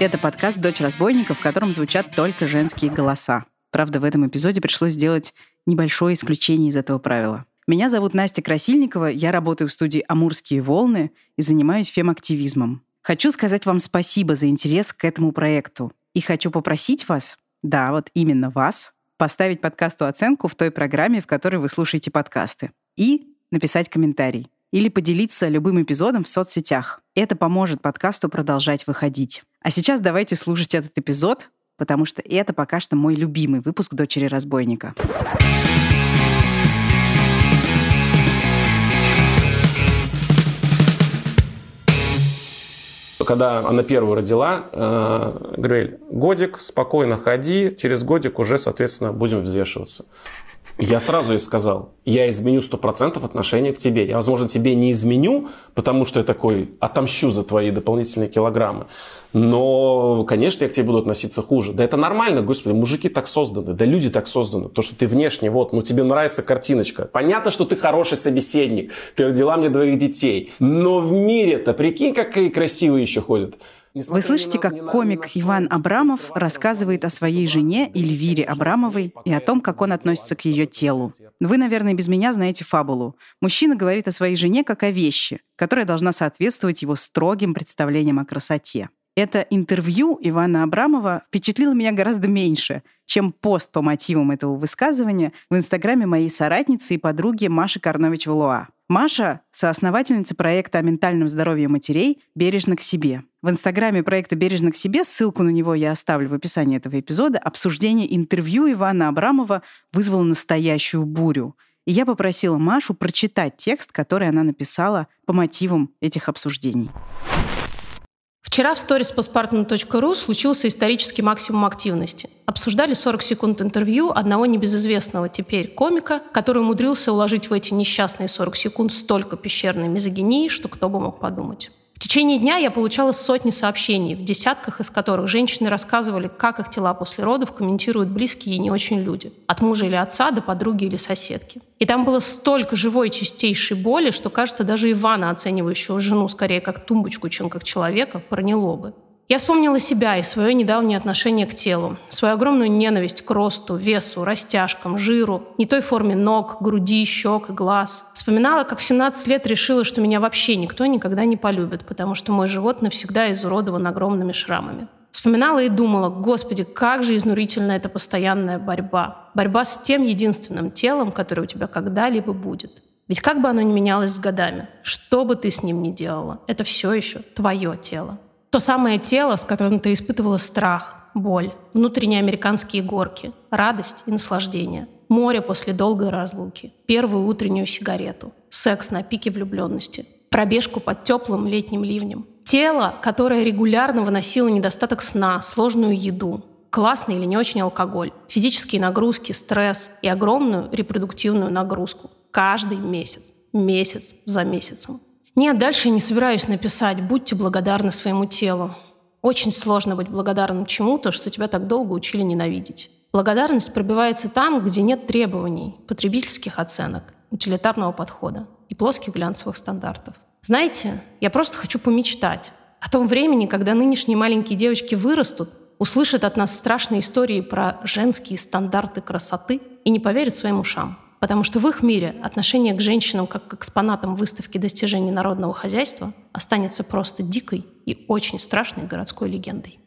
Это подкаст «Дочь разбойника», в котором звучат только женские голоса. Правда, в этом эпизоде пришлось сделать небольшое исключение из этого правила. Меня зовут Настя Красильникова, я работаю в студии «Амурские волны» и занимаюсь фемактивизмом. Хочу сказать вам спасибо за интерес к этому проекту. И хочу попросить вас, да, вот именно вас, поставить подкасту оценку в той программе, в которой вы слушаете подкасты. И написать комментарий или поделиться любым эпизодом в соцсетях. Это поможет подкасту продолжать выходить. А сейчас давайте слушать этот эпизод, потому что это пока что мой любимый выпуск «Дочери разбойника». Когда она первую родила, э, годик, спокойно ходи, через годик уже, соответственно, будем взвешиваться. Я сразу ей сказал, я изменю 100% отношения к тебе. Я, возможно, тебе не изменю, потому что я такой отомщу за твои дополнительные килограммы. Но, конечно, я к тебе буду относиться хуже. Да это нормально, господи, мужики так созданы, да люди так созданы. То, что ты внешне, вот, ну тебе нравится картиночка. Понятно, что ты хороший собеседник, ты родила мне двоих детей. Но в мире-то, прикинь, какие красивые еще ходят. Вы слышите, как комик Иван Абрамов рассказывает о своей жене Эльвире Абрамовой и о том, как он относится к ее телу. Вы, наверное, без меня знаете фабулу. Мужчина говорит о своей жене как о вещи, которая должна соответствовать его строгим представлениям о красоте. Это интервью Ивана Абрамова впечатлило меня гораздо меньше, чем пост по мотивам этого высказывания в инстаграме моей соратницы и подруги Маши Карнович-Валуа. Маша — соосновательница проекта о ментальном здоровье матерей «Бережно к себе». В инстаграме проекта «Бережно к себе», ссылку на него я оставлю в описании этого эпизода, обсуждение интервью Ивана Абрамова вызвало настоящую бурю. И я попросила Машу прочитать текст, который она написала по мотивам этих обсуждений. Вчера в сторис постпартнер.ру случился исторический максимум активности. Обсуждали 40 секунд интервью одного небезызвестного теперь комика, который умудрился уложить в эти несчастные 40 секунд столько пещерной мизогинии, что кто бы мог подумать. В течение дня я получала сотни сообщений, в десятках из которых женщины рассказывали, как их тела после родов комментируют близкие и не очень люди. От мужа или отца до подруги или соседки. И там было столько живой чистейшей боли, что, кажется, даже Ивана, оценивающего жену скорее как тумбочку, чем как человека, проняло бы. Я вспомнила себя и свое недавнее отношение к телу, свою огромную ненависть к росту, весу, растяжкам, жиру, не той форме ног, груди, щек и глаз. Вспоминала, как в 17 лет решила, что меня вообще никто никогда не полюбит, потому что мой живот навсегда изуродован огромными шрамами. Вспоминала и думала, господи, как же изнурительна эта постоянная борьба. Борьба с тем единственным телом, которое у тебя когда-либо будет. Ведь как бы оно ни менялось с годами, что бы ты с ним ни делала, это все еще твое тело. То самое тело, с которым ты испытывала страх, боль, внутренние американские горки, радость и наслаждение, море после долгой разлуки, первую утреннюю сигарету, секс на пике влюбленности, пробежку под теплым летним ливнем. Тело, которое регулярно выносило недостаток сна, сложную еду, классный или не очень алкоголь, физические нагрузки, стресс и огромную репродуктивную нагрузку каждый месяц, месяц за месяцем. Нет, дальше я не собираюсь написать «Будьте благодарны своему телу». Очень сложно быть благодарным чему-то, что тебя так долго учили ненавидеть. Благодарность пробивается там, где нет требований, потребительских оценок, утилитарного подхода и плоских глянцевых стандартов. Знаете, я просто хочу помечтать о том времени, когда нынешние маленькие девочки вырастут, услышат от нас страшные истории про женские стандарты красоты и не поверят своим ушам. Потому что в их мире отношение к женщинам как к экспонатам выставки достижений народного хозяйства останется просто дикой и очень страшной городской легендой.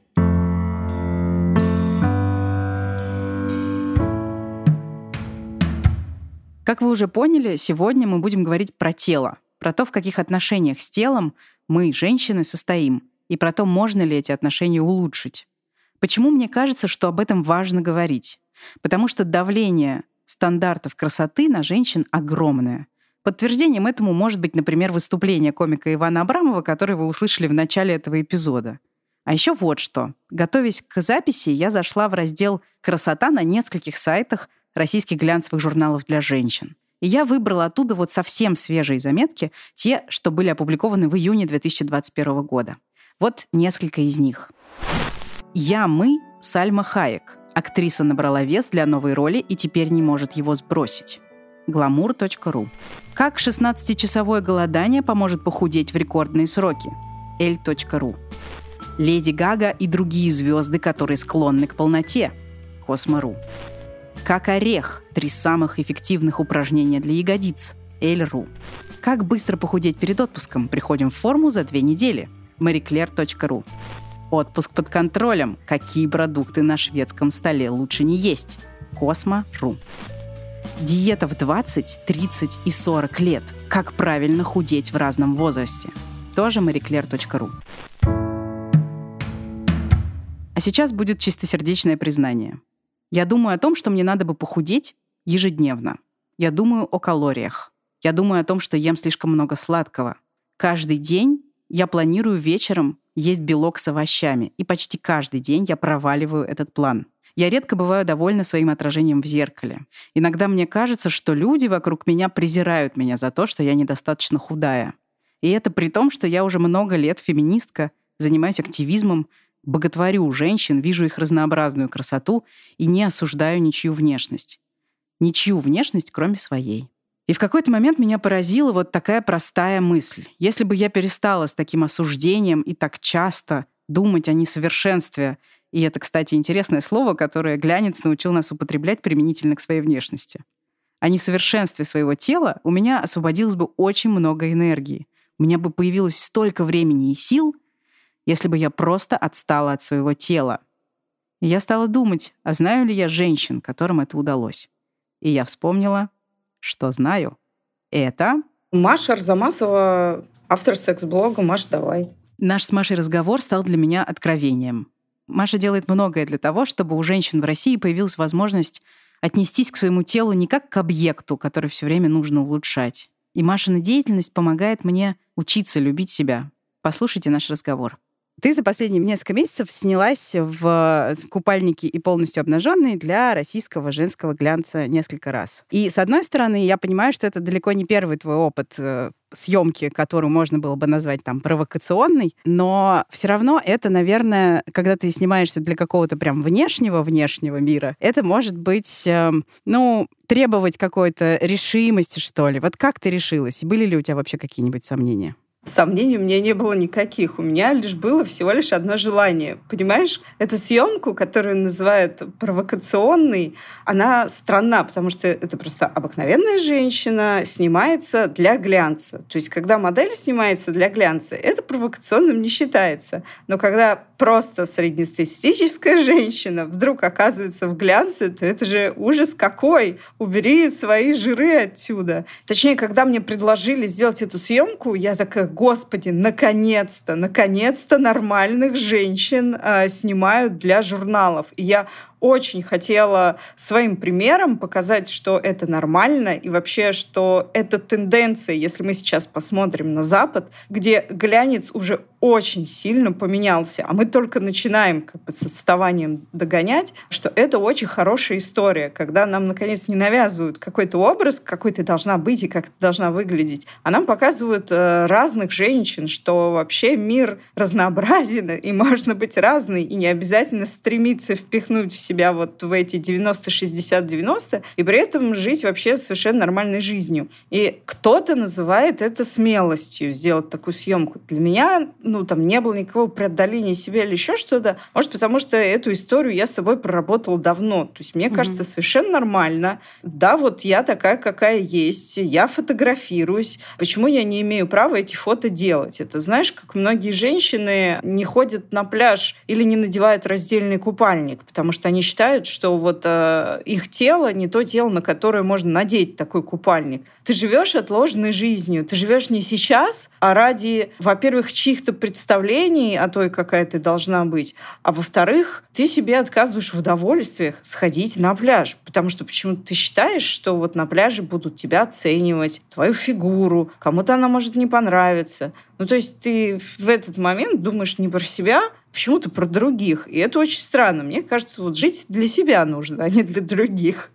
Как вы уже поняли, сегодня мы будем говорить про тело, про то, в каких отношениях с телом мы, женщины, состоим, и про то, можно ли эти отношения улучшить. Почему мне кажется, что об этом важно говорить? Потому что давление стандартов красоты на женщин огромное. Подтверждением этому может быть, например, выступление комика Ивана Абрамова, которое вы услышали в начале этого эпизода. А еще вот что. Готовясь к записи, я зашла в раздел «Красота» на нескольких сайтах российских глянцевых журналов для женщин. И я выбрала оттуда вот совсем свежие заметки, те, что были опубликованы в июне 2021 года. Вот несколько из них. «Я, мы» Сальма Хаек. Актриса набрала вес для новой роли и теперь не может его сбросить. Glamour.ru Как 16-часовое голодание поможет похудеть в рекордные сроки? L.ru Леди Гага и другие звезды, которые склонны к полноте. Космо.ру. Как орех – три самых эффективных упражнения для ягодиц. Эль.ру. Как быстро похудеть перед отпуском? Приходим в форму за две недели. maryclaire.ru. Отпуск под контролем. Какие продукты на шведском столе лучше не есть? Космо.ру. Диета в 20, 30 и 40 лет. Как правильно худеть в разном возрасте. Тоже maryclaire.ru. А сейчас будет чистосердечное признание. Я думаю о том, что мне надо бы похудеть ежедневно. Я думаю о калориях. Я думаю о том, что ем слишком много сладкого. Каждый день я планирую вечером есть белок с овощами, и почти каждый день я проваливаю этот план. Я редко бываю довольна своим отражением в зеркале. Иногда мне кажется, что люди вокруг меня презирают меня за то, что я недостаточно худая. И это при том, что я уже много лет феминистка, занимаюсь активизмом, боготворю женщин, вижу их разнообразную красоту и не осуждаю ничью внешность. Ничью внешность, кроме своей. И в какой-то момент меня поразила вот такая простая мысль. Если бы я перестала с таким осуждением и так часто думать о несовершенстве и это, кстати, интересное слово, которое глянец научил нас употреблять применительно к своей внешности. О несовершенстве своего тела у меня освободилось бы очень много энергии. У меня бы появилось столько времени и сил, если бы я просто отстала от своего тела. И я стала думать, а знаю ли я женщин, которым это удалось. И я вспомнила, что знаю. Это... Маша Арзамасова, автор секс-блога «Маш, давай». Наш с Машей разговор стал для меня откровением. Маша делает многое для того, чтобы у женщин в России появилась возможность отнестись к своему телу не как к объекту, который все время нужно улучшать. И Машина деятельность помогает мне учиться любить себя. Послушайте наш разговор. Ты за последние несколько месяцев снялась в купальнике и полностью обнаженной для российского женского глянца несколько раз. И с одной стороны, я понимаю, что это далеко не первый твой опыт э, съемки, которую можно было бы назвать там провокационной, но все равно это, наверное, когда ты снимаешься для какого-то прям внешнего внешнего мира, это может быть, э, ну, требовать какой-то решимости, что ли. Вот как ты решилась? Были ли у тебя вообще какие-нибудь сомнения? Сомнений у меня не было никаких. У меня лишь было всего лишь одно желание. Понимаешь, эту съемку, которую называют провокационной, она странна, потому что это просто обыкновенная женщина снимается для глянца. То есть, когда модель снимается для глянца, это провокационным не считается. Но когда просто среднестатистическая женщина вдруг оказывается в глянце, то это же ужас какой! Убери свои жиры отсюда. Точнее, когда мне предложили сделать эту съемку, я такая, господи, наконец-то, наконец-то нормальных женщин э, снимают для журналов. И я очень хотела своим примером показать, что это нормально и вообще, что это тенденция, если мы сейчас посмотрим на Запад, где глянец уже очень сильно поменялся, а мы только начинаем как бы, с отставанием догонять, что это очень хорошая история, когда нам, наконец, не навязывают какой-то образ, какой ты должна быть и как ты должна выглядеть, а нам показывают э, разных женщин, что вообще мир разнообразен, и можно быть разной, и не обязательно стремиться впихнуть себя вот в эти 90-60-90 и при этом жить вообще совершенно нормальной жизнью. И кто-то называет это смелостью, сделать такую съемку. Для меня, ну, там не было никакого преодоления себя или еще что-то. Может, потому что эту историю я с собой проработала давно. То есть мне mm-hmm. кажется совершенно нормально. Да, вот я такая, какая есть. Я фотографируюсь. Почему я не имею права эти фото делать? Это, знаешь, как многие женщины не ходят на пляж или не надевают раздельный купальник, потому что они они считают, что вот э, их тело не то тело, на которое можно надеть такой купальник. Ты живешь отложенной жизнью. Ты живешь не сейчас, а ради, во-первых, чьих-то представлений о той, какая ты должна быть, а во-вторых, ты себе отказываешь в удовольствиях сходить на пляж, потому что почему-то ты считаешь, что вот на пляже будут тебя оценивать, твою фигуру, кому-то она может не понравиться. Ну, то есть ты в этот момент думаешь не про себя, почему-то про других. И это очень странно. Мне кажется, вот жить для себя нужно, а не для других.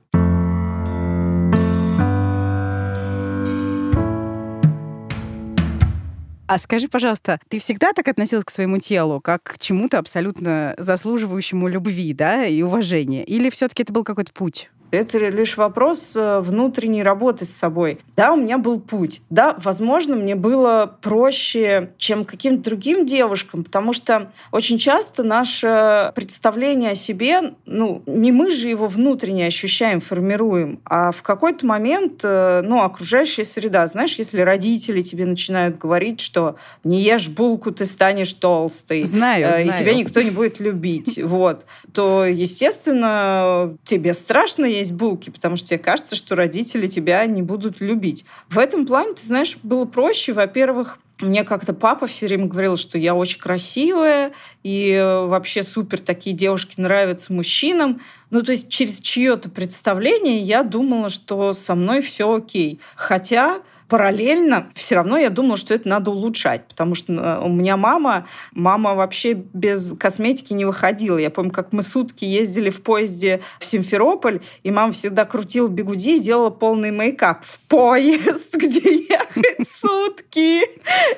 А скажи, пожалуйста, ты всегда так относилась к своему телу, как к чему-то абсолютно заслуживающему любви, да, и уважения? Или все-таки это был какой-то путь? Это лишь вопрос э, внутренней работы с собой. Да, у меня был путь. Да, возможно, мне было проще, чем каким-то другим девушкам, потому что очень часто наше представление о себе, ну, не мы же его внутренне ощущаем, формируем, а в какой-то момент, э, ну, окружающая среда. Знаешь, если родители тебе начинают говорить, что не ешь булку, ты станешь толстый. Знаю, э, знаю. И тебя никто не будет любить. Вот. То, естественно, тебе страшно есть булки, потому что тебе кажется, что родители тебя не будут любить. В этом плане, ты знаешь, было проще. Во-первых, мне как-то папа все время говорил, что я очень красивая, и э, вообще супер такие девушки нравятся мужчинам. Ну, то есть через чье-то представление я думала, что со мной все окей. Хотя параллельно все равно я думала, что это надо улучшать, потому что э, у меня мама, мама вообще без косметики не выходила. Я помню, как мы сутки ездили в поезде в Симферополь, и мама всегда крутила бигуди и делала полный мейкап в поезд, где ехать сутки.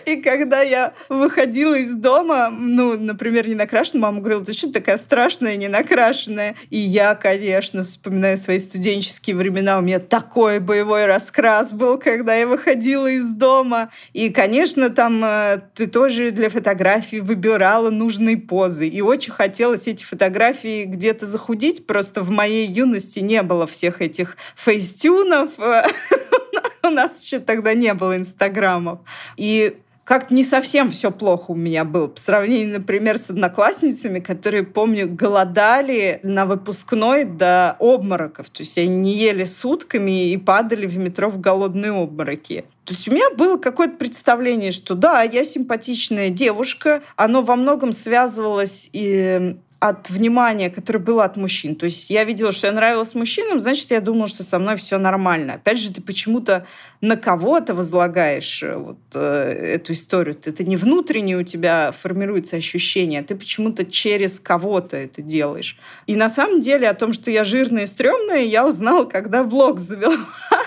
И когда я выходила из дома, ну, например, не накрашенная, мама говорила, ты что такая страшная, не накрашенная? И я, конечно, вспоминаю свои студенческие времена, у меня такой боевой раскрас был, когда я выходила выходила из дома. И, конечно, там э, ты тоже для фотографий выбирала нужные позы. И очень хотелось эти фотографии где-то захудить. Просто в моей юности не было всех этих фейстюнов. У нас еще тогда не было инстаграмов. И как-то не совсем все плохо у меня было. По сравнению, например, с одноклассницами, которые, помню, голодали на выпускной до обмороков. То есть они не ели сутками и падали в метро в голодные обмороки. То есть у меня было какое-то представление, что да, я симпатичная девушка. Оно во многом связывалось и от внимания, которое было от мужчин. То есть я видела, что я нравилась мужчинам, значит, я думала, что со мной все нормально. Опять же, ты почему-то на кого-то возлагаешь э, вот э, эту историю. Это не внутренне у тебя формируется ощущение, а ты почему-то через кого-то это делаешь. И на самом деле о том, что я жирная и стрёмная, я узнала, когда блог завела,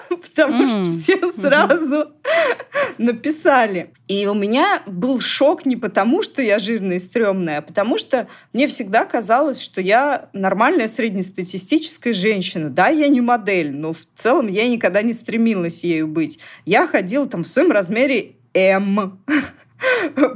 потому что все сразу написали. И у меня был шок не потому, что я жирная и стрёмная, а потому что мне всегда казалось, что я нормальная среднестатистическая женщина. Да, я не модель, но в целом я никогда не стремилась ею быть. Я ходила там в своем размере М.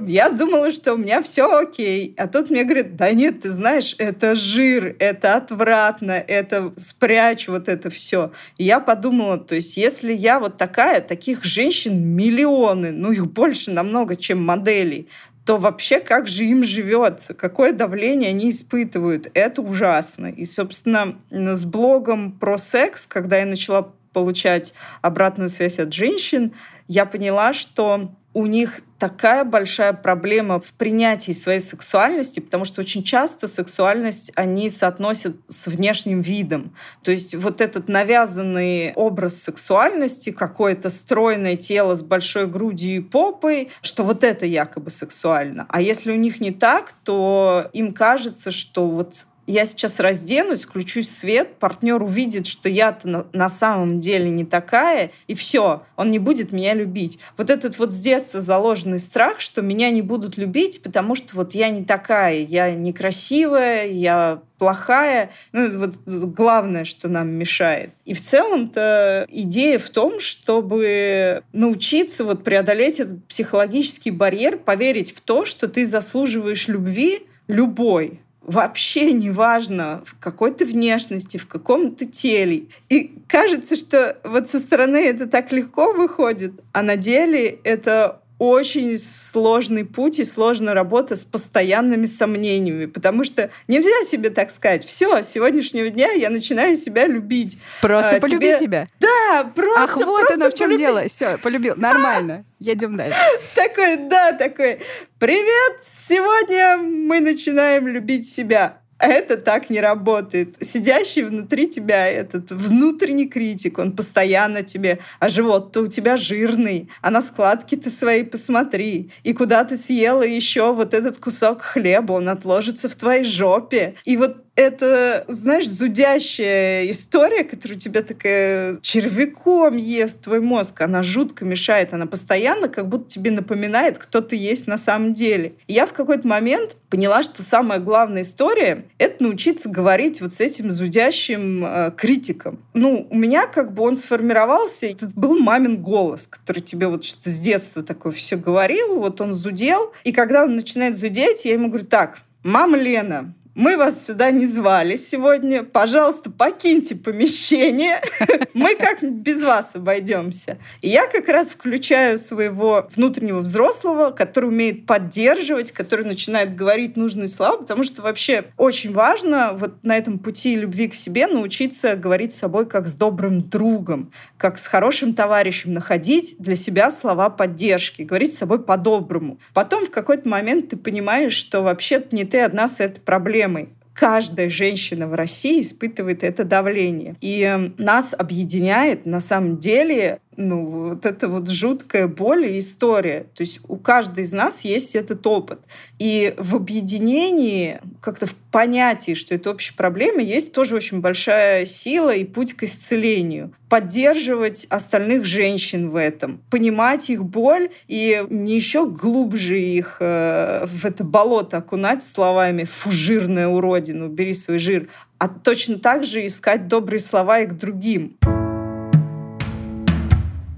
Я думала, что у меня все окей. А тут мне говорят, да нет, ты знаешь, это жир, это отвратно, это спрячь вот это все. И я подумала, то есть если я вот такая, таких женщин миллионы, ну их больше намного, чем моделей, то вообще как же им живется, какое давление они испытывают. Это ужасно. И, собственно, с блогом про секс, когда я начала получать обратную связь от женщин, я поняла, что у них такая большая проблема в принятии своей сексуальности, потому что очень часто сексуальность они соотносят с внешним видом. То есть вот этот навязанный образ сексуальности, какое-то стройное тело с большой грудью и попой, что вот это якобы сексуально. А если у них не так, то им кажется, что вот я сейчас разденусь, включу свет, партнер увидит, что я-то на, на самом деле не такая, и все, он не будет меня любить. Вот этот вот с детства заложенный страх, что меня не будут любить, потому что вот я не такая, я некрасивая, я плохая. Ну, вот главное, что нам мешает. И в целом-то идея в том, чтобы научиться вот преодолеть этот психологический барьер, поверить в то, что ты заслуживаешь любви любой, вообще не важно, в какой то внешности, в каком то теле. И кажется, что вот со стороны это так легко выходит, а на деле это очень сложный путь и сложная работа с постоянными сомнениями, потому что нельзя себе так сказать, все, с сегодняшнего дня я начинаю себя любить. Просто а, полюби тебе... себя. Да, просто. Ах, вот просто оно в чем полюби. дело. Все, полюбил. Нормально. Едем дальше. Такой, да, такой. Привет! Сегодня мы начинаем любить себя. Это так не работает. Сидящий внутри тебя этот внутренний критик, он постоянно тебе, а живот-то у тебя жирный, а на складки ты свои посмотри, и куда ты съела еще вот этот кусок хлеба, он отложится в твоей жопе. И вот это, знаешь, зудящая история, которая у тебя такая червяком ест твой мозг. Она жутко мешает. Она постоянно как будто тебе напоминает, кто ты есть на самом деле. И я в какой-то момент поняла, что самая главная история — это научиться говорить вот с этим зудящим э, критиком. Ну, у меня как бы он сформировался, это был мамин голос, который тебе вот что-то с детства такое все говорил, вот он зудел. И когда он начинает зудеть, я ему говорю, так, мама Лена, мы вас сюда не звали сегодня. Пожалуйста, покиньте помещение. Мы как-нибудь без вас обойдемся. И я как раз включаю своего внутреннего взрослого, который умеет поддерживать, который начинает говорить нужные слова, потому что вообще очень важно вот на этом пути любви к себе научиться говорить с собой как с добрым другом, как с хорошим товарищем, находить для себя слова поддержки, говорить с собой по-доброму. Потом в какой-то момент ты понимаешь, что вообще не ты одна с этой проблемой проблемой. Каждая женщина в России испытывает это давление. И эм, нас объединяет на самом деле ну, вот это вот жуткая боль и история. То есть у каждой из нас есть этот опыт. И в объединении, как-то в понятии, что это общая проблема, есть тоже очень большая сила и путь к исцелению. Поддерживать остальных женщин в этом, понимать их боль и не еще глубже их э, в это болото окунать словами «фу, жирная уродина, убери свой жир», а точно так же искать добрые слова и к другим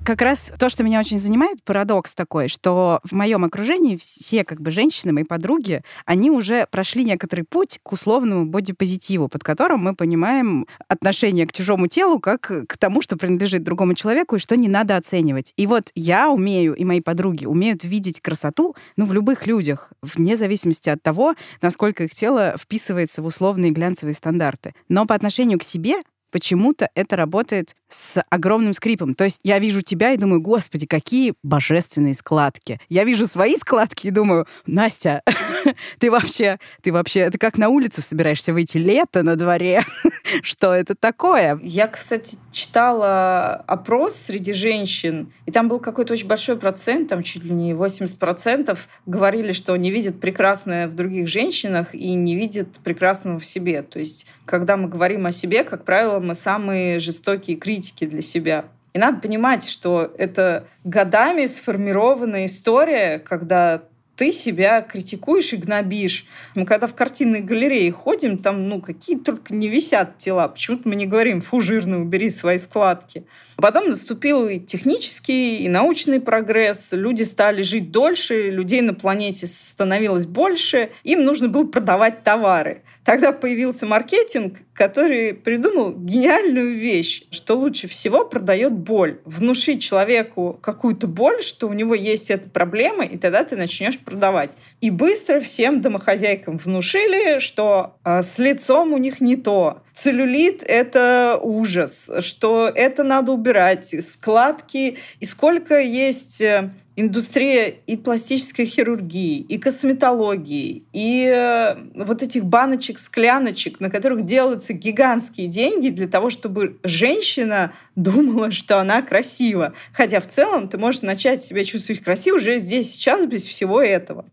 как раз то, что меня очень занимает, парадокс такой, что в моем окружении все как бы женщины, мои подруги, они уже прошли некоторый путь к условному бодипозитиву, под которым мы понимаем отношение к чужому телу как к тому, что принадлежит другому человеку и что не надо оценивать. И вот я умею, и мои подруги умеют видеть красоту, ну, в любых людях, вне зависимости от того, насколько их тело вписывается в условные глянцевые стандарты. Но по отношению к себе почему-то это работает с огромным скрипом. То есть я вижу тебя и думаю, господи, какие божественные складки. Я вижу свои складки и думаю, Настя, ты вообще, ты вообще, ты как на улицу собираешься выйти лето на дворе? Что это такое? Я, кстати, читала опрос среди женщин, и там был какой-то очень большой процент, там чуть ли не 80% говорили, что не видят прекрасное в других женщинах и не видят прекрасного в себе. То есть, когда мы говорим о себе, как правило, мы самые жестокие критики для себя. И надо понимать, что это годами сформированная история, когда ты себя критикуешь и гнобишь. Мы когда в картинной галерее ходим, там, ну, какие только не висят тела. Почему-то мы не говорим, фу, жирно, убери свои складки. А потом наступил и технический, и научный прогресс. Люди стали жить дольше, людей на планете становилось больше. Им нужно было продавать товары. Тогда появился маркетинг, который придумал гениальную вещь, что лучше всего продает боль. Внушить человеку какую-то боль, что у него есть эта проблема, и тогда ты начнешь продавать. И быстро всем домохозяйкам внушили, что э, с лицом у них не то. Целлюлит — это ужас, что это надо убирать, складки. И сколько есть э, индустрия и пластической хирургии, и косметологии, и э, вот этих баночек, скляночек, на которых делаются гигантские деньги для того, чтобы женщина думала, что она красива. Хотя в целом ты можешь начать себя чувствовать красиво уже здесь, сейчас, без всего этого.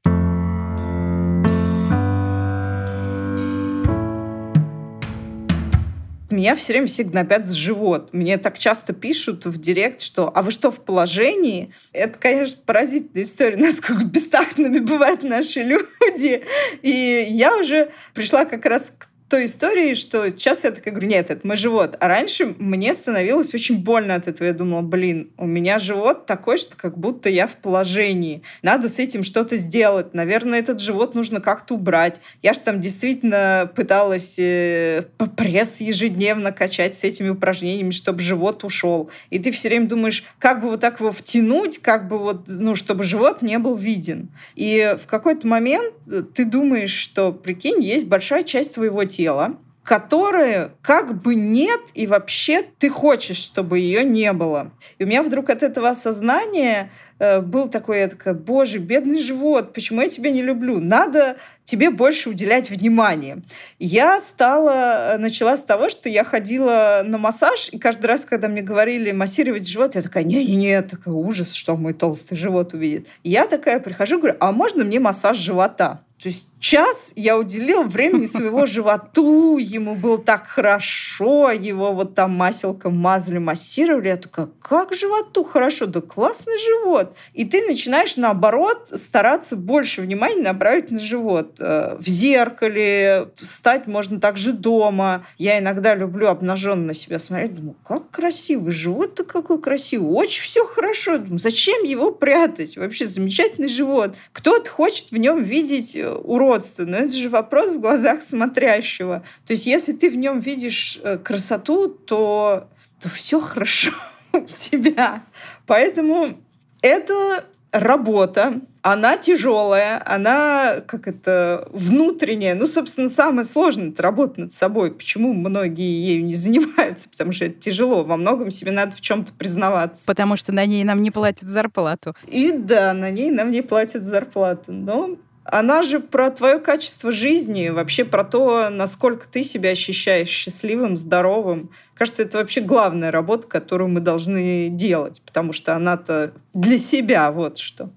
Меня все время все гнобят с живот. Мне так часто пишут в директ, что «А вы что, в положении?» Это, конечно, поразительная история, насколько бестактными бывают наши люди. И я уже пришла как раз к той истории, что сейчас я такая говорю, нет, это мой живот. А раньше мне становилось очень больно от этого. Я думала, блин, у меня живот такой, что как будто я в положении. Надо с этим что-то сделать. Наверное, этот живот нужно как-то убрать. Я же там действительно пыталась э, пресс ежедневно качать с этими упражнениями, чтобы живот ушел. И ты все время думаешь, как бы вот так его втянуть, как бы вот, ну, чтобы живот не был виден. И в какой-то момент ты думаешь, что, прикинь, есть большая часть твоего тела, тела, которое как бы нет, и вообще ты хочешь, чтобы ее не было. И у меня вдруг от этого осознания э, был такой, я такая, боже, бедный живот, почему я тебя не люблю? Надо тебе больше уделять внимание. Я стала, э, начала с того, что я ходила на массаж, и каждый раз, когда мне говорили массировать живот, я такая, не-не-не, такой ужас, что мой толстый живот увидит. И я такая прихожу, говорю, а можно мне массаж живота? То есть час я уделил времени своего животу, ему было так хорошо, его вот там маселком мазали, массировали. Я такая, как животу хорошо? Да классный живот. И ты начинаешь, наоборот, стараться больше внимания направить на живот. Э, в зеркале, встать можно также дома. Я иногда люблю обнаженно на себя смотреть. Думаю, как красивый живот-то какой красивый. Очень все хорошо. Думаю, зачем его прятать? Вообще замечательный живот. Кто-то хочет в нем видеть э, уродство. Но это же вопрос в глазах смотрящего. То есть если ты в нем видишь э, красоту, то, то все хорошо у тебя. Поэтому это работа, она тяжелая, она как это внутренняя. Ну, собственно, самое сложное это работа над собой. Почему многие ею не занимаются? Потому что это тяжело. Во многом себе надо в чем-то признаваться. Потому что на ней нам не платят зарплату. И да, на ней нам не платят зарплату. Но она же про твое качество жизни, вообще про то, насколько ты себя ощущаешь счастливым, здоровым. Кажется, это вообще главная работа, которую мы должны делать, потому что она-то для себя, вот что.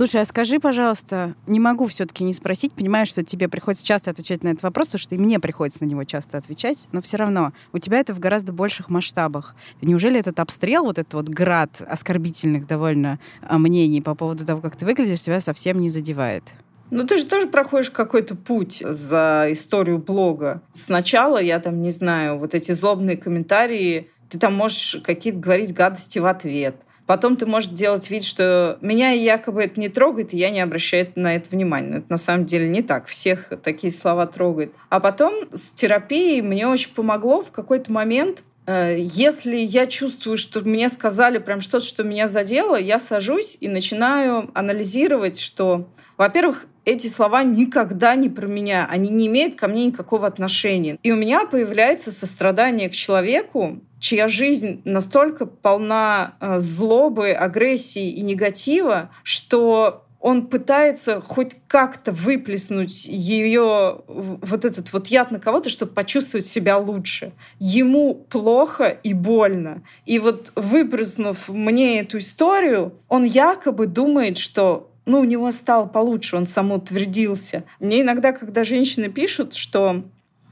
Слушай, а скажи, пожалуйста, не могу все-таки не спросить, понимаю, что тебе приходится часто отвечать на этот вопрос, потому что и мне приходится на него часто отвечать, но все равно у тебя это в гораздо больших масштабах. Неужели этот обстрел, вот этот вот град оскорбительных довольно а, мнений по поводу того, как ты выглядишь, тебя совсем не задевает? Ну, ты же тоже проходишь какой-то путь за историю блога. Сначала, я там не знаю, вот эти злобные комментарии, ты там можешь какие-то говорить гадости в ответ – Потом ты можешь делать вид, что меня якобы это не трогает, и я не обращаю на это внимания. Но это на самом деле не так. Всех такие слова трогают. А потом с терапией мне очень помогло в какой-то момент э, если я чувствую, что мне сказали прям что-то, что меня задело, я сажусь и начинаю анализировать, что, во-первых, эти слова никогда не про меня, они не имеют ко мне никакого отношения. И у меня появляется сострадание к человеку, чья жизнь настолько полна э, злобы, агрессии и негатива, что он пытается хоть как-то выплеснуть ее, вот этот вот яд на кого-то, чтобы почувствовать себя лучше. Ему плохо и больно. И вот выплеснув мне эту историю, он якобы думает, что ну, у него стало получше, он самоутвердился. Мне иногда, когда женщины пишут, что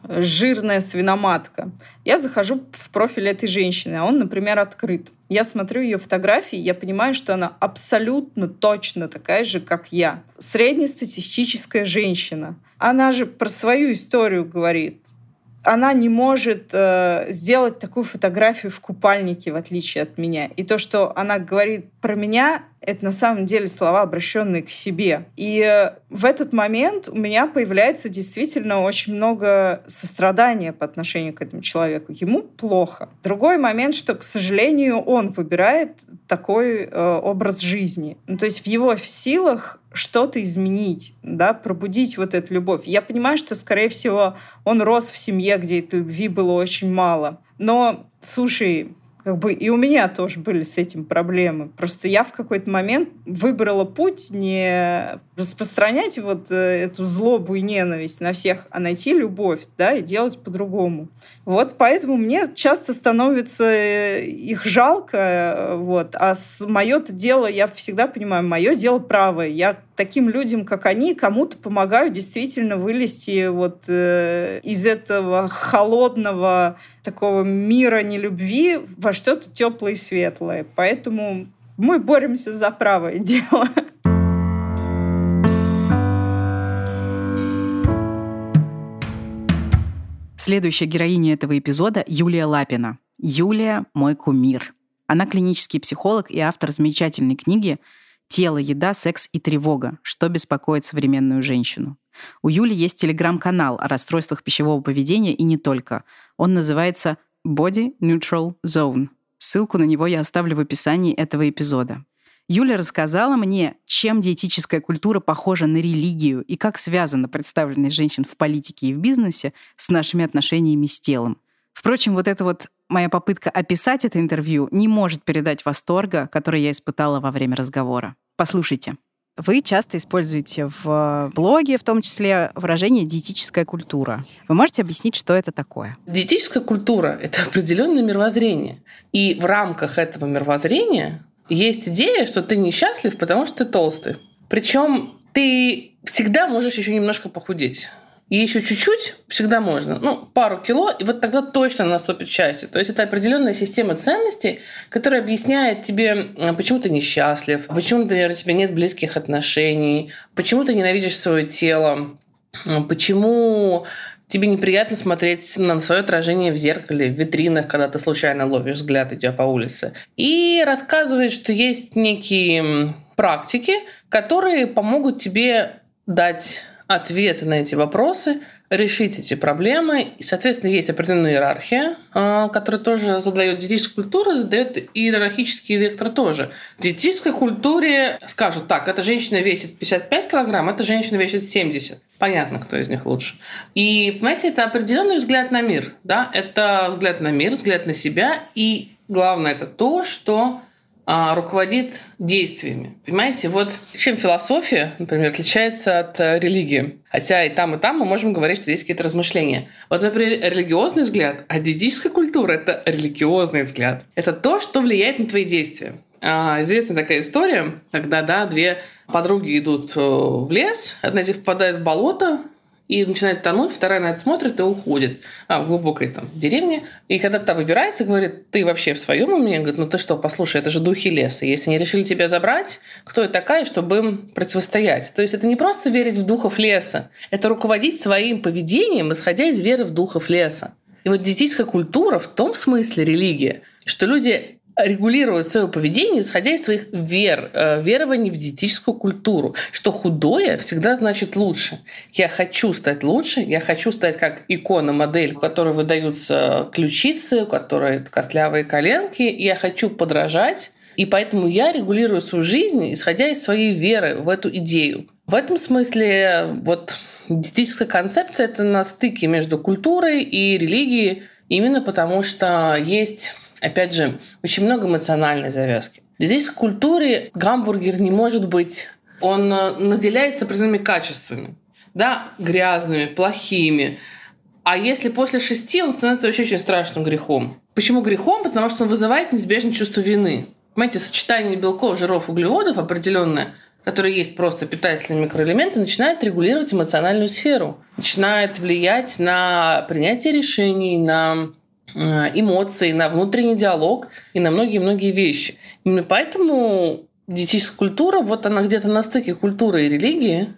жирная свиноматка. Я захожу в профиль этой женщины, а он, например, открыт. Я смотрю ее фотографии, я понимаю, что она абсолютно точно такая же, как я. Среднестатистическая женщина. Она же про свою историю говорит она не может э, сделать такую фотографию в купальнике, в отличие от меня. И то, что она говорит про меня, это на самом деле слова, обращенные к себе. И э, в этот момент у меня появляется действительно очень много сострадания по отношению к этому человеку. Ему плохо. Другой момент, что, к сожалению, он выбирает такой э, образ жизни. Ну, то есть в его силах что-то изменить, да, пробудить вот эту любовь. Я понимаю, что, скорее всего, он рос в семье, где этой любви было очень мало. Но, слушай, как бы и у меня тоже были с этим проблемы. Просто я в какой-то момент выбрала путь не распространять вот э, эту злобу и ненависть на всех, а найти любовь, да, и делать по-другому. Вот поэтому мне часто становится э, их жалко, э, вот, а мое-то дело, я всегда понимаю, мое дело правое. Я таким людям, как они, кому-то помогаю действительно вылезти вот э, из этого холодного такого мира нелюбви во что-то теплое и светлое. Поэтому мы боремся за правое дело. Следующая героиня этого эпизода — Юлия Лапина. Юлия — мой кумир. Она клинический психолог и автор замечательной книги Тело, еда, секс и тревога. Что беспокоит современную женщину? У Юли есть телеграм-канал о расстройствах пищевого поведения и не только. Он называется Body Neutral Zone. Ссылку на него я оставлю в описании этого эпизода. Юля рассказала мне, чем диетическая культура похожа на религию и как связана представленность женщин в политике и в бизнесе с нашими отношениями с телом. Впрочем, вот эта вот моя попытка описать это интервью не может передать восторга, который я испытала во время разговора. Послушайте. Вы часто используете в блоге, в том числе, выражение «диетическая культура». Вы можете объяснить, что это такое? Диетическая культура — это определенное мировоззрение. И в рамках этого мировоззрения есть идея, что ты несчастлив, потому что ты толстый. Причем ты всегда можешь еще немножко похудеть. И еще чуть-чуть всегда можно. Ну, пару кило, и вот тогда точно наступит счастье. То есть это определенная система ценностей, которая объясняет тебе, почему ты несчастлив, почему, например, у тебя нет близких отношений, почему ты ненавидишь свое тело, почему тебе неприятно смотреть на свое отражение в зеркале, в витринах, когда ты случайно ловишь взгляд, идя по улице. И рассказывает, что есть некие практики, которые помогут тебе дать ответы на эти вопросы, решить эти проблемы. И, соответственно, есть определенная иерархия, а, которая тоже задает диетическая культура, задает иерархический вектор тоже. В диетической культуре скажут, так, эта женщина весит 55 килограмм, эта женщина весит 70. Понятно, кто из них лучше. И, понимаете, это определенный взгляд на мир. Да? Это взгляд на мир, взгляд на себя. И главное, это то, что руководит действиями. Понимаете, вот чем философия, например, отличается от э, религии. Хотя и там, и там мы можем говорить, что есть какие-то размышления. Вот, например, религиозный взгляд, а диетическая культура — это религиозный взгляд. Это то, что влияет на твои действия. А, известна такая история, когда да, две подруги идут э, в лес, одна из них попадает в болото, и начинает тонуть, вторая на это смотрит и уходит а, в глубокой там деревне. И когда та выбирается, говорит, ты вообще в своем уме? Говорит, ну ты что, послушай, это же духи леса. Если они решили тебя забрать, кто я такая, чтобы им противостоять? То есть это не просто верить в духов леса, это руководить своим поведением, исходя из веры в духов леса. И вот диетическая культура в том смысле религия, что люди регулируют свое поведение, исходя из своих вер, э, верований в диетическую культуру, что худое всегда значит лучше. Я хочу стать лучше, я хочу стать как икона, модель, у которой выдаются ключицы, у которой костлявые коленки, и я хочу подражать, и поэтому я регулирую свою жизнь, исходя из своей веры в эту идею. В этом смысле вот диетическая концепция — это на стыке между культурой и религией, именно потому что есть опять же, очень много эмоциональной завязки. Здесь в культуре гамбургер не может быть, он э, наделяется определенными качествами, да, грязными, плохими. А если после шести, он становится вообще очень страшным грехом. Почему грехом? Потому что он вызывает неизбежное чувство вины. Понимаете, сочетание белков, жиров, углеводов определенное, которое есть просто питательные микроэлементы, начинает регулировать эмоциональную сферу, начинает влиять на принятие решений, на эмоции, на внутренний диалог и на многие-многие вещи. Именно поэтому диетическая культура, вот она где-то на стыке культуры и религии.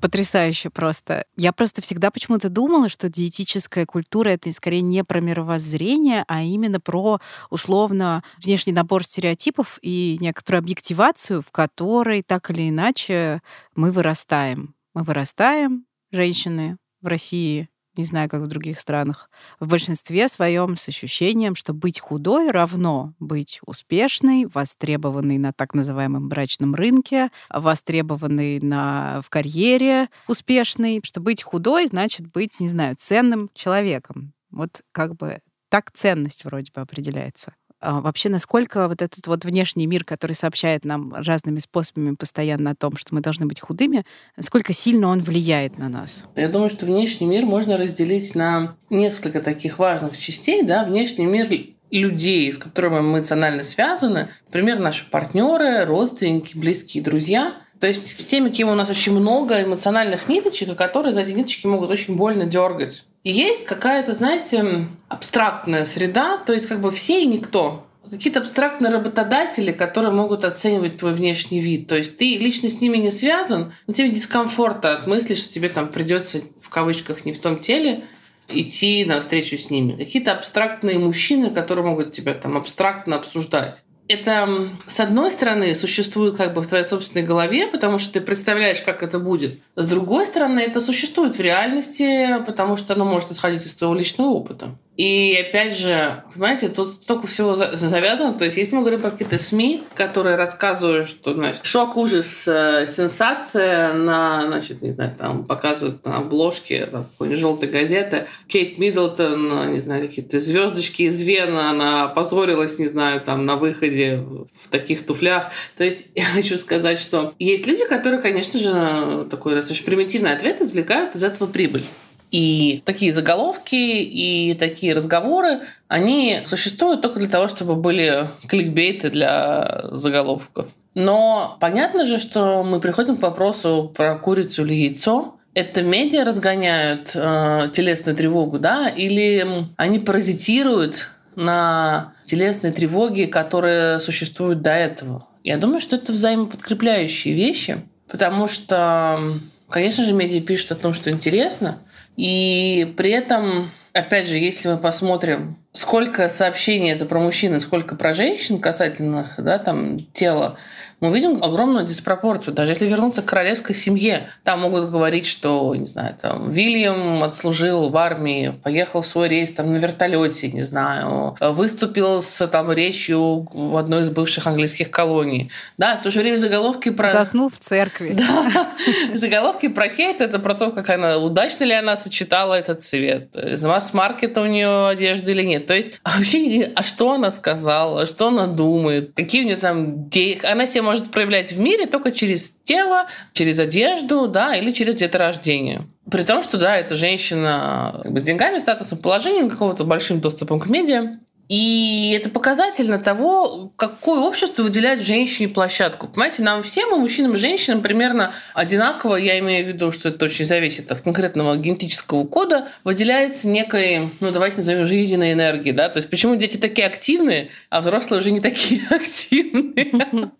Потрясающе просто. Я просто всегда почему-то думала, что диетическая культура — это скорее не про мировоззрение, а именно про условно внешний набор стереотипов и некоторую объективацию, в которой так или иначе мы вырастаем. Мы вырастаем, женщины в России, не знаю, как в других странах, в большинстве своем с ощущением, что быть худой равно быть успешной, востребованной на так называемом брачном рынке, востребованной на, в карьере успешной, что быть худой значит быть, не знаю, ценным человеком. Вот как бы так ценность вроде бы определяется. А вообще, насколько вот этот вот внешний мир, который сообщает нам разными способами постоянно о том, что мы должны быть худыми, насколько сильно он влияет на нас? Я думаю, что внешний мир можно разделить на несколько таких важных частей. Да? Внешний мир людей, с которыми мы эмоционально связаны, например, наши партнеры, родственники, близкие друзья. То есть с теми, кем у нас очень много эмоциональных ниточек, которые за эти ниточки могут очень больно дергать. И есть какая-то, знаете, абстрактная среда, то есть как бы все и никто. Какие-то абстрактные работодатели, которые могут оценивать твой внешний вид. То есть ты лично с ними не связан, но тебе дискомфорта от мысли, что тебе там придется в кавычках не в том теле идти на встречу с ними. Какие-то абстрактные мужчины, которые могут тебя там абстрактно обсуждать это, с одной стороны, существует как бы в твоей собственной голове, потому что ты представляешь, как это будет. С другой стороны, это существует в реальности, потому что оно может исходить из твоего личного опыта. И опять же, понимаете, тут столько всего завязано. То есть, если мы говорим про какие-то СМИ, которые рассказывают, что, значит, шок, ужас, э, сенсация на, значит, не знаю, там показывают на обложке какой-нибудь желтой газеты, Кейт Миддлтон, не знаю, какие-то звездочки из Вены, она позорилась, не знаю, там на выходе в таких туфлях. То есть, я хочу сказать, что есть люди, которые, конечно же, такой достаточно примитивный ответ извлекают из этого прибыль. И такие заголовки и такие разговоры, они существуют только для того, чтобы были кликбейты для заголовков. Но понятно же, что мы приходим к вопросу про курицу или яйцо. Это медиа разгоняют э, телесную тревогу, да, или они паразитируют на телесной тревоге, которые существуют до этого. Я думаю, что это взаимоподкрепляющие вещи, потому что, конечно же, медиа пишут о том, что интересно, и при этом, опять же, если мы посмотрим, сколько сообщений это про мужчин и сколько про женщин касательных да, там, тела, мы видим огромную диспропорцию. Даже если вернуться к королевской семье, там могут говорить, что, не знаю, там, Вильям отслужил в армии, поехал в свой рейс там, на вертолете, не знаю, выступил с там, речью в одной из бывших английских колоний. Да, в то же время заголовки про... Заснул в церкви. Да, заголовки про Кейт, это про то, как она, удачно ли она сочетала этот цвет, из масс-маркета у нее одежды или нет. То есть вообще, а что она сказала, что она думает, какие у нее там... Она себе может проявлять в мире только через тело, через одежду, да, или через деторождение. При том, что, да, это женщина как бы, с деньгами, статусом, положением, какого-то большим доступом к медиа. И это показательно того, какое общество выделяет женщине площадку. Понимаете, нам всем, и мужчинам, и женщинам примерно одинаково, я имею в виду, что это очень зависит от конкретного генетического кода, выделяется некой, ну давайте назовем, жизненной энергии. Да? То есть почему дети такие активные, а взрослые уже не такие активные?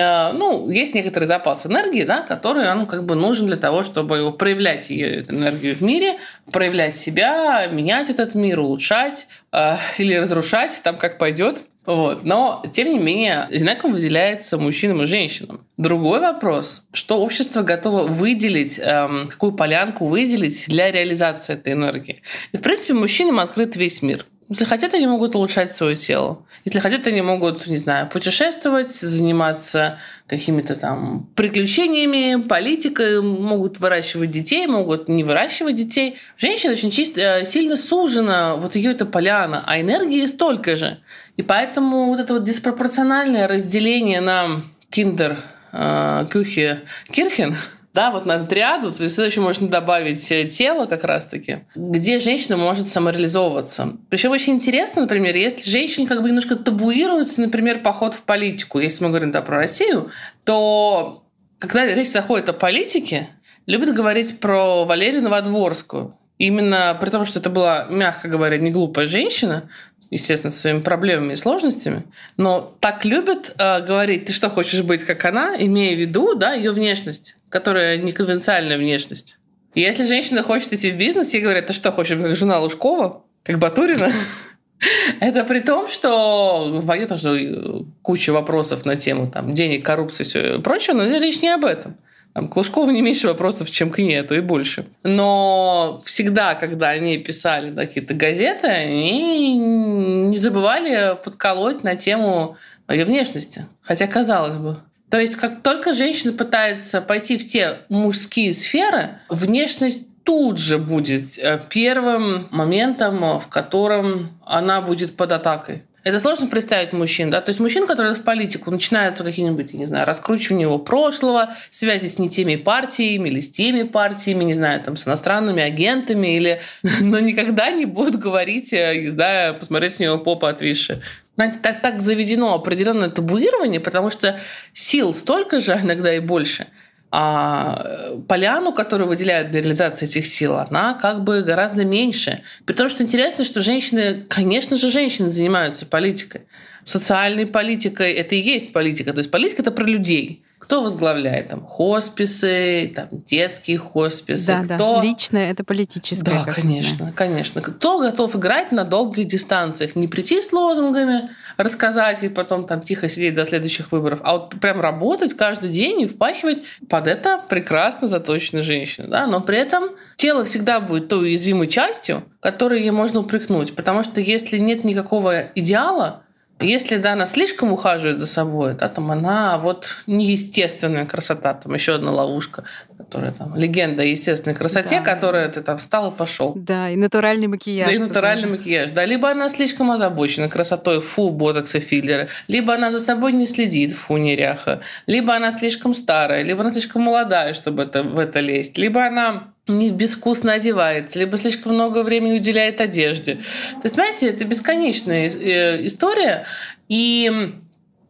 А, ну, есть некоторый запас энергии, да, который он как бы нужен для того, чтобы проявлять ее энергию в мире, проявлять себя, менять этот мир, улучшать, э, или разрушать, там как пойдет. Вот. Но, тем не менее, одинаково выделяется мужчинам и женщинам. Другой вопрос, что общество готово выделить, эм, какую полянку выделить для реализации этой энергии. И, в принципе, мужчинам открыт весь мир. Если хотят, они могут улучшать свое тело. Если хотят, они могут, не знаю, путешествовать, заниматься какими-то там приключениями, политикой, могут выращивать детей, могут не выращивать детей. Женщина очень чисто, э, сильно сужена, вот ее это поляна, а энергии столько же. И поэтому вот это вот диспропорциональное разделение на киндер, э, кюхе, кирхен – да, вот то есть сюда еще можно добавить э, тело как раз-таки, где женщина может самореализовываться. Причем очень интересно, например, если женщине как бы немножко табуируется, например, поход в политику, если мы говорим да, про Россию, то когда речь заходит о политике, любят говорить про Валерию Новодворскую. Именно при том, что это была, мягко говоря, не глупая женщина, естественно, со своими проблемами и сложностями, но так любят э, говорить, ты что, хочешь быть как она, имея в виду да, ее внешность, которая не конвенциальная внешность. Если женщина хочет идти в бизнес, ей говорят, ты что, хочешь быть как жена Лужкова, как Батурина? Это при том, что понятно, что куча вопросов на тему там, денег, коррупции и прочее, но речь не об этом. Там, к Лужкову не меньше вопросов, чем к ней, а то и больше. Но всегда, когда они писали какие-то газеты, они не забывали подколоть на тему ее внешности. Хотя, казалось бы, то есть, как только женщина пытается пойти в те мужские сферы, внешность тут же будет э, первым моментом, в котором она будет под атакой. Это сложно представить мужчин, да? То есть мужчин, которые в политику начинаются какие-нибудь, я не знаю, раскручивание его прошлого, связи с не теми партиями или с теми партиями, не знаю, там, с иностранными агентами, или... но никогда не будут говорить, э, не знаю, посмотреть с него попа отвисшая. Знаете, так, так заведено определенное табуирование, потому что сил столько же, иногда и больше – а поляну, которую выделяют для реализации этих сил, она как бы гораздо меньше. Потому что интересно, что женщины, конечно же, женщины занимаются политикой. Социальной политикой это и есть политика. То есть политика это про людей. Кто возглавляет там хосписы, там детские хосписы? Да, кто... да. Личное это политическое. Да, конечно, конечно. Кто готов играть на долгих дистанциях? Не прийти с лозунгами, рассказать и потом там тихо сидеть до следующих выборов, а вот прям работать каждый день и впахивать под это прекрасно заточена женщина. Да? Но при этом тело всегда будет той уязвимой частью, которой ей можно упрекнуть. Потому что если нет никакого идеала, если, да, она слишком ухаживает за собой, да, там она вот неестественная красота, там еще одна ловушка, которая там легенда о естественной красоте, да. которая ты там встал и пошел. Да, и натуральный макияж. Да, и натуральный тоже. макияж. Да, либо она слишком озабочена красотой, фу, ботокс и филлеры, либо она за собой не следит, фу, неряха, либо она слишком старая, либо она слишком молодая, чтобы это, в это лезть, либо она не безвкусно одевается, либо слишком много времени уделяет одежде. То есть, понимаете, это бесконечная э, история, и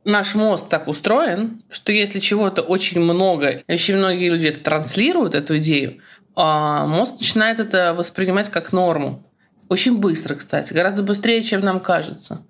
наш мозг так устроен, что если чего-то очень много, очень многие люди это транслируют, эту идею, а мозг начинает это воспринимать как норму. Очень быстро, кстати, гораздо быстрее, чем нам кажется.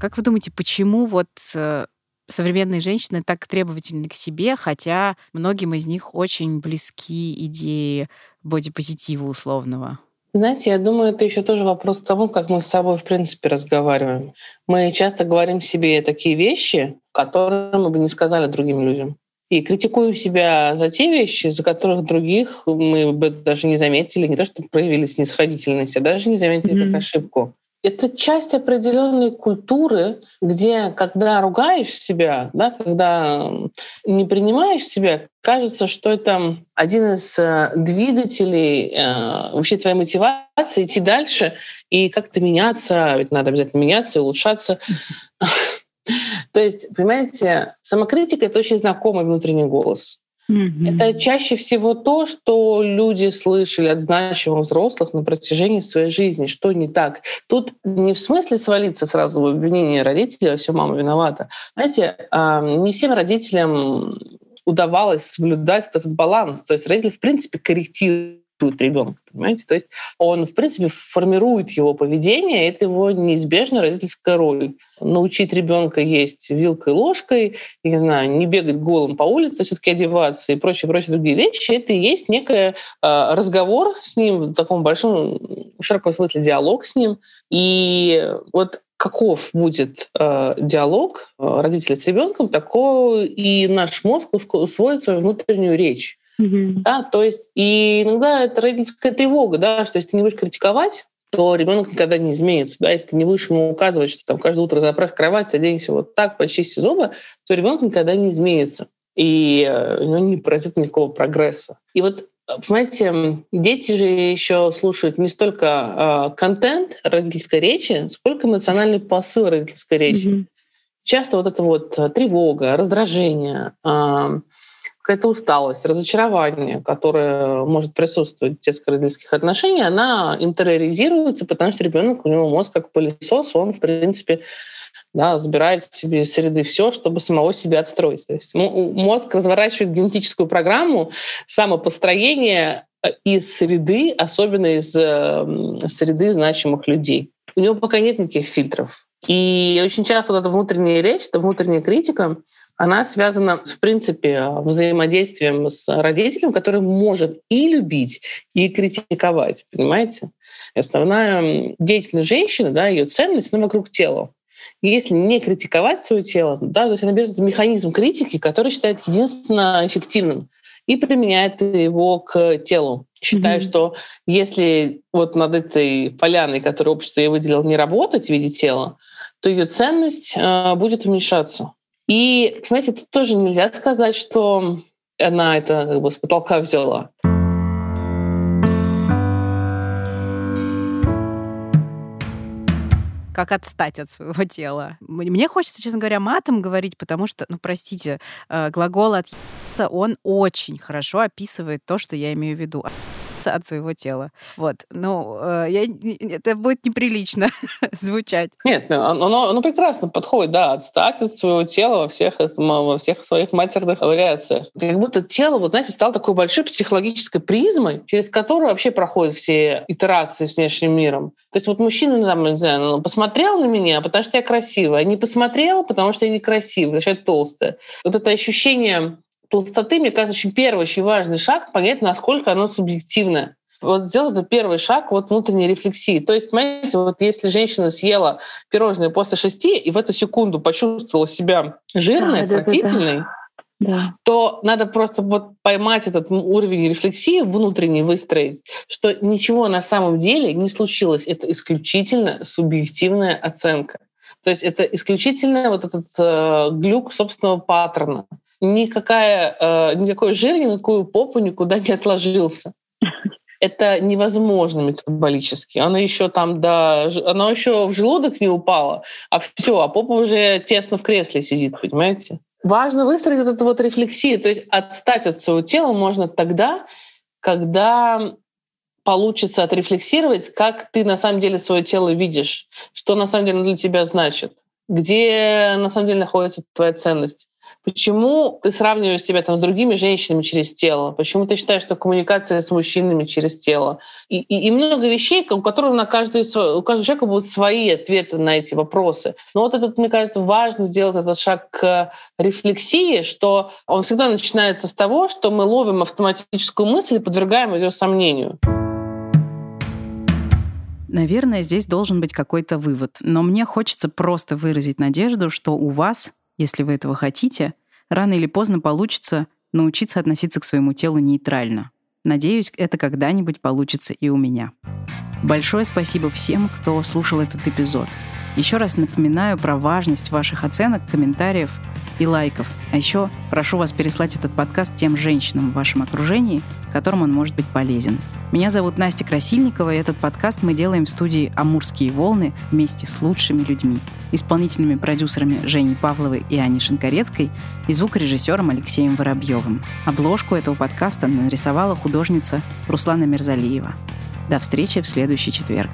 Как вы думаете, почему вот э, современные женщины так требовательны к себе, хотя многим из них очень близки идеи бодипозитива условного? Знаете, я думаю, это еще тоже вопрос к тому, как мы с собой, в принципе, разговариваем. Мы часто говорим себе такие вещи, которые мы бы не сказали другим людям. И критикуем себя за те вещи, за которых других мы бы даже не заметили, не то что проявили снисходительность, а даже не заметили mm-hmm. как ошибку это часть определенной культуры, где, когда ругаешь себя, да, когда не принимаешь себя, кажется, что это один из э, двигателей э, вообще твоей мотивации идти дальше и как-то меняться, ведь надо обязательно меняться и улучшаться. То есть, понимаете, самокритика — это очень знакомый внутренний голос. Mm-hmm. Это чаще всего то, что люди слышали от значимых взрослых на протяжении своей жизни, что не так. Тут не в смысле свалиться сразу в обвинение родителей, а все, мама виновата. Знаете, не всем родителям удавалось соблюдать вот этот баланс. То есть родители, в принципе, корректируют ребенка, понимаете? То есть он, в принципе, формирует его поведение, это его неизбежная родительская роль. Научить ребенка есть вилкой, ложкой, не знаю, не бегать голым по улице, все-таки одеваться и прочие, прочие другие вещи, это и есть некий э, разговор с ним в таком большом, широком смысле диалог с ним. И вот каков будет э, диалог э, родителя с ребенком, такой и наш мозг усвоит свою внутреннюю речь. Mm-hmm. Да, то есть и иногда это родительская тревога, да, что если ты не будешь критиковать, то ребенок никогда не изменится. Да? Если ты не будешь ему указывать, что там каждое утро заправь кровать, оденься вот так, почисти зубы, то ребенок никогда не изменится. И э, у него не произойдет никакого прогресса. И вот Понимаете, дети же еще слушают не столько э, контент родительской речи, сколько эмоциональный посыл родительской речи. Mm-hmm. Часто вот эта вот тревога, раздражение, э, какая-то усталость, разочарование, которое может присутствовать в детско-родительских отношениях, она интериоризируется, потому что ребенок, у него мозг как пылесос, он, в принципе, да, забирает себе из среды все, чтобы самого себя отстроить. То есть мозг разворачивает генетическую программу самопостроения э, из среды, особенно из э, среды значимых людей. У него пока нет никаких фильтров. И очень часто вот эта внутренняя речь, эта внутренняя критика, она связана, в принципе, взаимодействием с родителем, который может и любить, и критиковать, понимаете? И основная деятельность женщины, да, ее ценность, она вокруг тела. И если не критиковать свое тело, да, то есть она берет этот механизм критики, который считает единственно эффективным, и применяет его к телу. Считая, mm-hmm. что если вот над этой поляной, которую общество ей выделило, не работать в виде тела, то ее ценность э, будет уменьшаться. И, понимаете, тут тоже нельзя сказать, что она это как бы с потолка взяла. как отстать от своего тела. Мне хочется, честно говоря, матом говорить, потому что, ну, простите, э, глагол от он очень хорошо описывает то, что я имею в виду. От своего тела. Вот. Ну, э, я, это будет неприлично звучать. Нет, ну, оно, оно прекрасно подходит, да, отстать от своего тела во всех, во всех своих матерных вариациях. Как будто тело, вот знаете, стало такой большой психологической призмой, через которую вообще проходят все итерации с внешним миром. То есть вот мужчина, ну, там, не знаю, посмотрел на меня, потому что я красивая, не посмотрел, потому что я некрасивая, я толстая. Вот это ощущение толстоты, мне кажется, очень первый, очень важный шаг понять, насколько оно субъективное. Вот сделать это первый шаг вот внутренней рефлексии. То есть, понимаете, вот если женщина съела пирожное после шести и в эту секунду почувствовала себя жирной, да, отвратительной, да, да, да. то надо просто вот поймать этот уровень рефлексии внутренний, выстроить, что ничего на самом деле не случилось. Это исключительно субъективная оценка. То есть это исключительно вот этот э, глюк собственного паттерна никакая, э, никакой жир, никакую попу никуда не отложился. Это невозможно метаболически. Она еще там до... Она еще в желудок не упала, а все, а попа уже тесно в кресле сидит, понимаете? Важно выстроить эту вот рефлексию, то есть отстать от своего тела можно тогда, когда получится отрефлексировать, как ты на самом деле свое тело видишь, что на самом деле для тебя значит, где на самом деле находится твоя ценность. Почему ты сравниваешь себя там с другими женщинами через тело? Почему ты считаешь, что коммуникация с мужчинами через тело? И, и, и много вещей, у которых на каждый, у каждого человека будут свои ответы на эти вопросы. Но вот этот, мне кажется, важно сделать этот шаг к рефлексии, что он всегда начинается с того, что мы ловим автоматическую мысль и подвергаем ее сомнению. Наверное, здесь должен быть какой-то вывод. Но мне хочется просто выразить надежду, что у вас если вы этого хотите, рано или поздно получится научиться относиться к своему телу нейтрально. Надеюсь, это когда-нибудь получится и у меня. Большое спасибо всем, кто слушал этот эпизод. Еще раз напоминаю про важность ваших оценок, комментариев и лайков. А еще прошу вас переслать этот подкаст тем женщинам в вашем окружении, которым он может быть полезен. Меня зовут Настя Красильникова, и этот подкаст мы делаем в студии «Амурские волны» вместе с лучшими людьми, исполнительными продюсерами Женей Павловой и Аней Шинкарецкой и звукорежиссером Алексеем Воробьевым. Обложку этого подкаста нарисовала художница Руслана Мерзалиева. До встречи в следующий четверг.